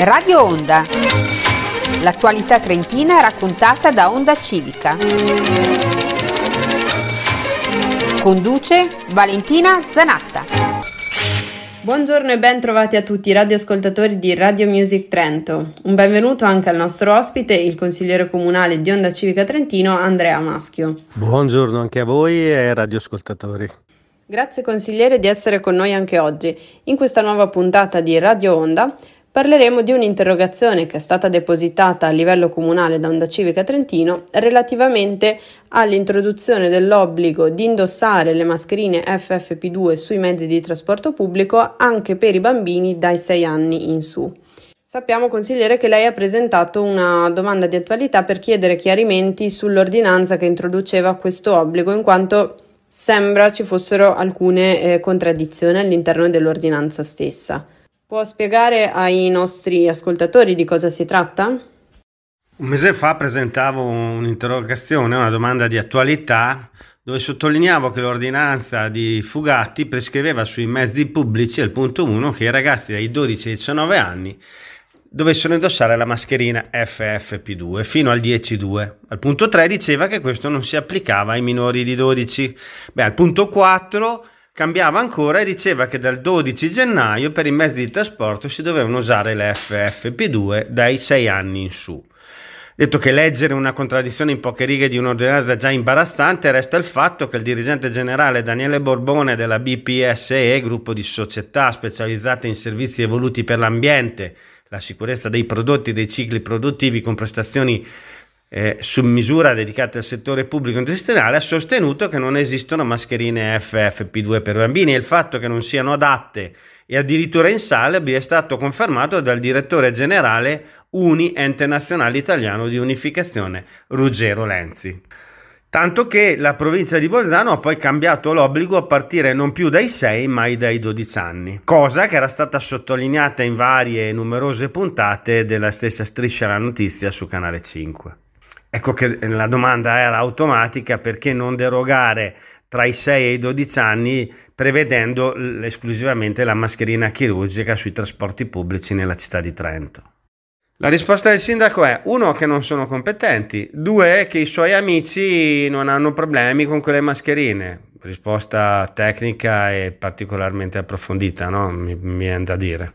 Radio Onda. L'attualità trentina raccontata da Onda Civica. Conduce Valentina Zanatta. Buongiorno e ben trovati a tutti i radioascoltatori di Radio Music Trento. Un benvenuto anche al nostro ospite, il consigliere comunale di Onda Civica Trentino, Andrea Maschio. Buongiorno anche a voi e radioascoltatori. Grazie consigliere di essere con noi anche oggi. In questa nuova puntata di Radio Onda parleremo di un'interrogazione che è stata depositata a livello comunale da Onda Civica Trentino relativamente all'introduzione dell'obbligo di indossare le mascherine FFP2 sui mezzi di trasporto pubblico anche per i bambini dai 6 anni in su. Sappiamo, consigliere, che lei ha presentato una domanda di attualità per chiedere chiarimenti sull'ordinanza che introduceva questo obbligo, in quanto sembra ci fossero alcune eh, contraddizioni all'interno dell'ordinanza stessa. Può spiegare ai nostri ascoltatori di cosa si tratta? Un mese fa presentavo un'interrogazione, una domanda di attualità, dove sottolineavo che l'ordinanza di Fugatti prescriveva sui mezzi pubblici, al punto 1, che i ragazzi dai 12 ai 19 anni dovessero indossare la mascherina FFP2 fino al 10.2. Al punto 3 diceva che questo non si applicava ai minori di 12. Beh, al punto 4 cambiava ancora e diceva che dal 12 gennaio per i mezzi di trasporto si dovevano usare le FFP2 dai 6 anni in su. Detto che leggere una contraddizione in poche righe di un'ordinanza già imbarazzante, resta il fatto che il dirigente generale Daniele Borbone della BPSE, gruppo di società specializzate in servizi evoluti per l'ambiente, la sicurezza dei prodotti e dei cicli produttivi con prestazioni eh, su misura dedicate al settore pubblico industriale, ha sostenuto che non esistono mascherine FFP2 per bambini e il fatto che non siano adatte e addirittura in salabili è stato confermato dal direttore generale Uni Ente Nazionale Italiano di Unificazione, Ruggero Lenzi. Tanto che la provincia di Bolzano ha poi cambiato l'obbligo a partire non più dai 6 ma dai 12 anni, cosa che era stata sottolineata in varie e numerose puntate della stessa striscia la notizia su Canale 5. Ecco che la domanda era automatica perché non derogare tra i 6 e i 12 anni prevedendo esclusivamente la mascherina chirurgica sui trasporti pubblici nella città di Trento. La risposta del sindaco è uno che non sono competenti, due che i suoi amici non hanno problemi con quelle mascherine. Risposta tecnica e particolarmente approfondita, no? mi, mi viene da dire.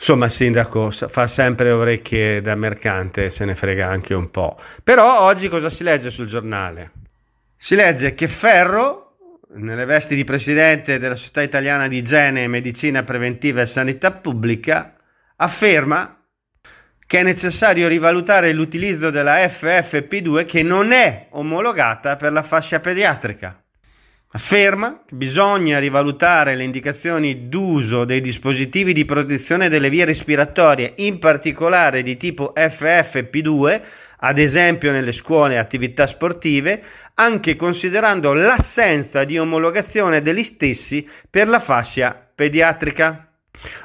Insomma, il sindaco fa sempre orecchie da mercante, se ne frega anche un po'. Però oggi cosa si legge sul giornale? Si legge che Ferro, nelle vesti di presidente della Società Italiana di Igiene, Medicina Preventiva e Sanità Pubblica, afferma che è necessario rivalutare l'utilizzo della FFP2 che non è omologata per la fascia pediatrica. Afferma che bisogna rivalutare le indicazioni d'uso dei dispositivi di protezione delle vie respiratorie, in particolare di tipo FFP2, ad esempio nelle scuole e attività sportive, anche considerando l'assenza di omologazione degli stessi per la fascia pediatrica.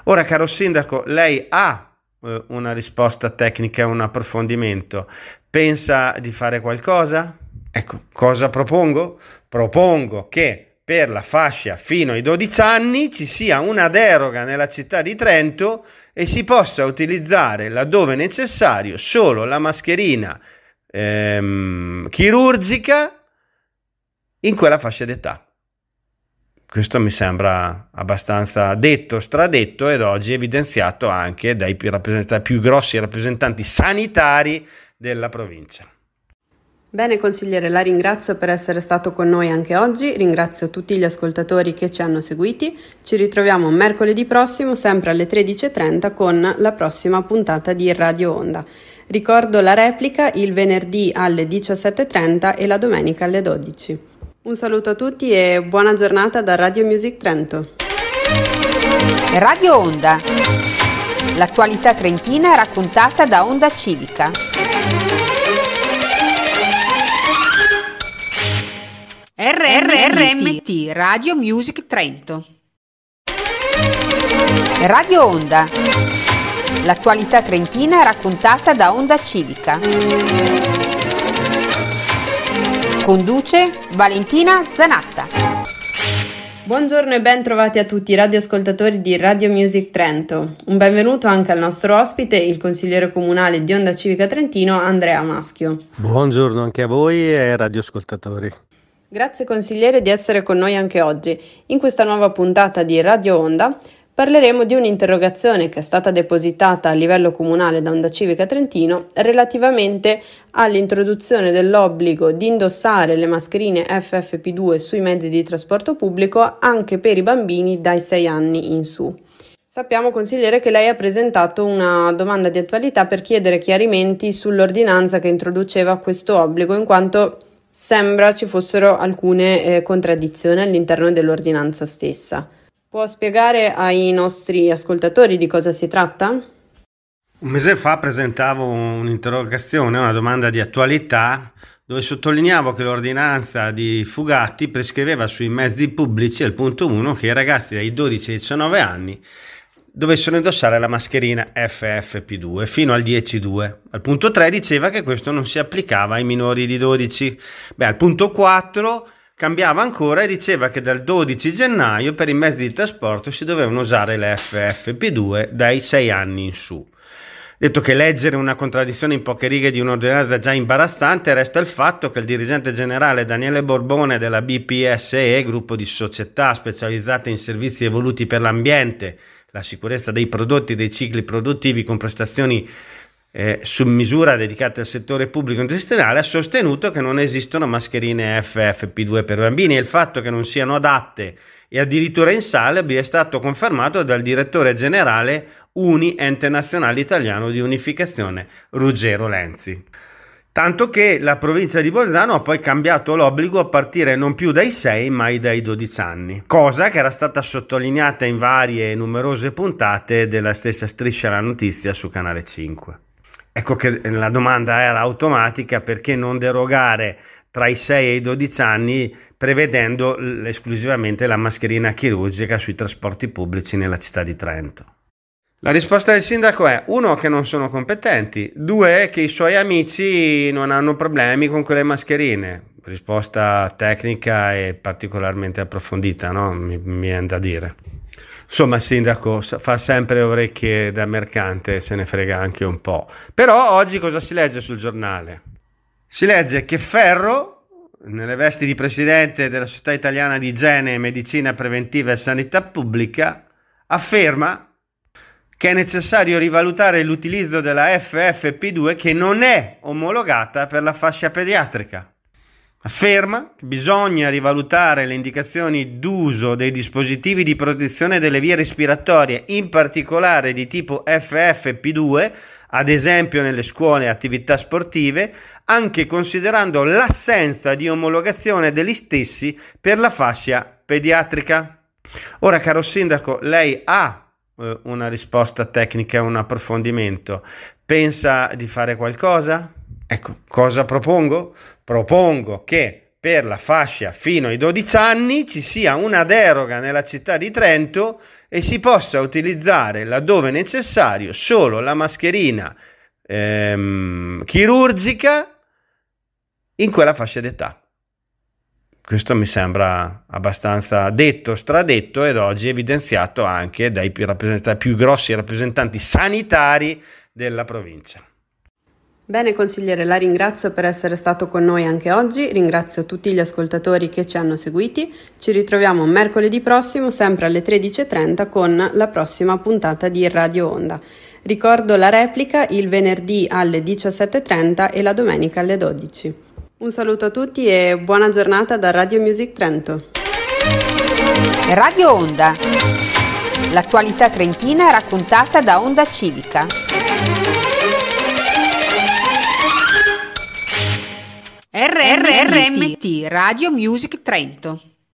Ora, caro sindaco, lei ha eh, una risposta tecnica e un approfondimento. Pensa di fare qualcosa? Ecco, cosa propongo? Propongo che per la fascia fino ai 12 anni ci sia una deroga nella città di Trento e si possa utilizzare laddove necessario solo la mascherina ehm, chirurgica in quella fascia d'età. Questo mi sembra abbastanza detto, stradetto ed oggi evidenziato anche dai più, più grossi rappresentanti sanitari della provincia. Bene consigliere, la ringrazio per essere stato con noi anche oggi, ringrazio tutti gli ascoltatori che ci hanno seguiti, ci ritroviamo mercoledì prossimo sempre alle 13.30 con la prossima puntata di Radio Onda. Ricordo la replica il venerdì alle 17.30 e la domenica alle 12. Un saluto a tutti e buona giornata da Radio Music Trento. Radio Onda. L'attualità trentina raccontata da Onda Civica. RRMT Radio Music Trento. Radio Onda. L'attualità trentina raccontata da Onda Civica. Conduce Valentina Zanatta. Buongiorno e ben trovati a tutti i radioascoltatori di Radio Music Trento. Un benvenuto anche al nostro ospite, il consigliere comunale di Onda Civica Trentino, Andrea Maschio. Buongiorno anche a voi e radioascoltatori. Grazie consigliere di essere con noi anche oggi. In questa nuova puntata di Radio Onda parleremo di un'interrogazione che è stata depositata a livello comunale da Onda Civica Trentino relativamente all'introduzione dell'obbligo di indossare le mascherine FFP2 sui mezzi di trasporto pubblico anche per i bambini dai 6 anni in su. Sappiamo, consigliere, che lei ha presentato una domanda di attualità per chiedere chiarimenti sull'ordinanza che introduceva questo obbligo, in quanto sembra ci fossero alcune eh, contraddizioni all'interno dell'ordinanza stessa. Può spiegare ai nostri ascoltatori di cosa si tratta? Un mese fa presentavo un'interrogazione, una domanda di attualità, dove sottolineavo che l'ordinanza di Fugatti prescriveva sui mezzi pubblici, al punto 1, che i ragazzi dai 12 ai 19 anni dovessero indossare la mascherina FFP2 fino al 10.2. Al punto 3 diceva che questo non si applicava ai minori di 12. Beh, al punto 4 cambiava ancora e diceva che dal 12 gennaio per i mezzi di trasporto si dovevano usare le FFP2 dai 6 anni in su. Detto che leggere una contraddizione in poche righe di un'ordinanza già imbarazzante, resta il fatto che il dirigente generale Daniele Borbone della BPSE, gruppo di società specializzate in servizi evoluti per l'ambiente, la sicurezza dei prodotti e dei cicli produttivi con prestazioni eh, su misura dedicate al settore pubblico industriale ha sostenuto che non esistono mascherine FFP2 per bambini e il fatto che non siano adatte e addirittura insalabili è stato confermato dal direttore generale Uni Ente Nazionale Italiano di Unificazione Ruggero Lenzi. Tanto che la provincia di Bolzano ha poi cambiato l'obbligo a partire non più dai 6 ma dai 12 anni, cosa che era stata sottolineata in varie e numerose puntate della stessa striscia la notizia su Canale 5. Ecco che la domanda era automatica perché non derogare tra i 6 e i 12 anni prevedendo esclusivamente la mascherina chirurgica sui trasporti pubblici nella città di Trento. La risposta del sindaco è uno che non sono competenti, due che i suoi amici non hanno problemi con quelle mascherine. Risposta tecnica e particolarmente approfondita, no? mi, mi viene da dire. Insomma, il sindaco fa sempre orecchie da mercante, se ne frega anche un po'. Però oggi cosa si legge sul giornale? Si legge che Ferro, nelle vesti di presidente della Società Italiana di Igiene, Medicina Preventiva e Sanità Pubblica, afferma che è necessario rivalutare l'utilizzo della FFP2 che non è omologata per la fascia pediatrica. Afferma che bisogna rivalutare le indicazioni d'uso dei dispositivi di protezione delle vie respiratorie, in particolare di tipo FFP2, ad esempio nelle scuole e attività sportive, anche considerando l'assenza di omologazione degli stessi per la fascia pediatrica. Ora, caro sindaco, lei ha una risposta tecnica, un approfondimento. Pensa di fare qualcosa? Ecco, cosa propongo? Propongo che per la fascia fino ai 12 anni ci sia una deroga nella città di Trento e si possa utilizzare laddove necessario solo la mascherina ehm, chirurgica in quella fascia d'età. Questo mi sembra abbastanza detto, stradetto ed oggi evidenziato anche dai più, più grossi rappresentanti sanitari della provincia. Bene consigliere, la ringrazio per essere stato con noi anche oggi, ringrazio tutti gli ascoltatori che ci hanno seguiti, ci ritroviamo mercoledì prossimo sempre alle 13.30 con la prossima puntata di Radio Onda. Ricordo la replica il venerdì alle 17.30 e la domenica alle 12. Un saluto a tutti e buona giornata da Radio Music Trento. Radio Onda. L'attualità trentina raccontata da Onda Civica. RRRMT Radio Music Trento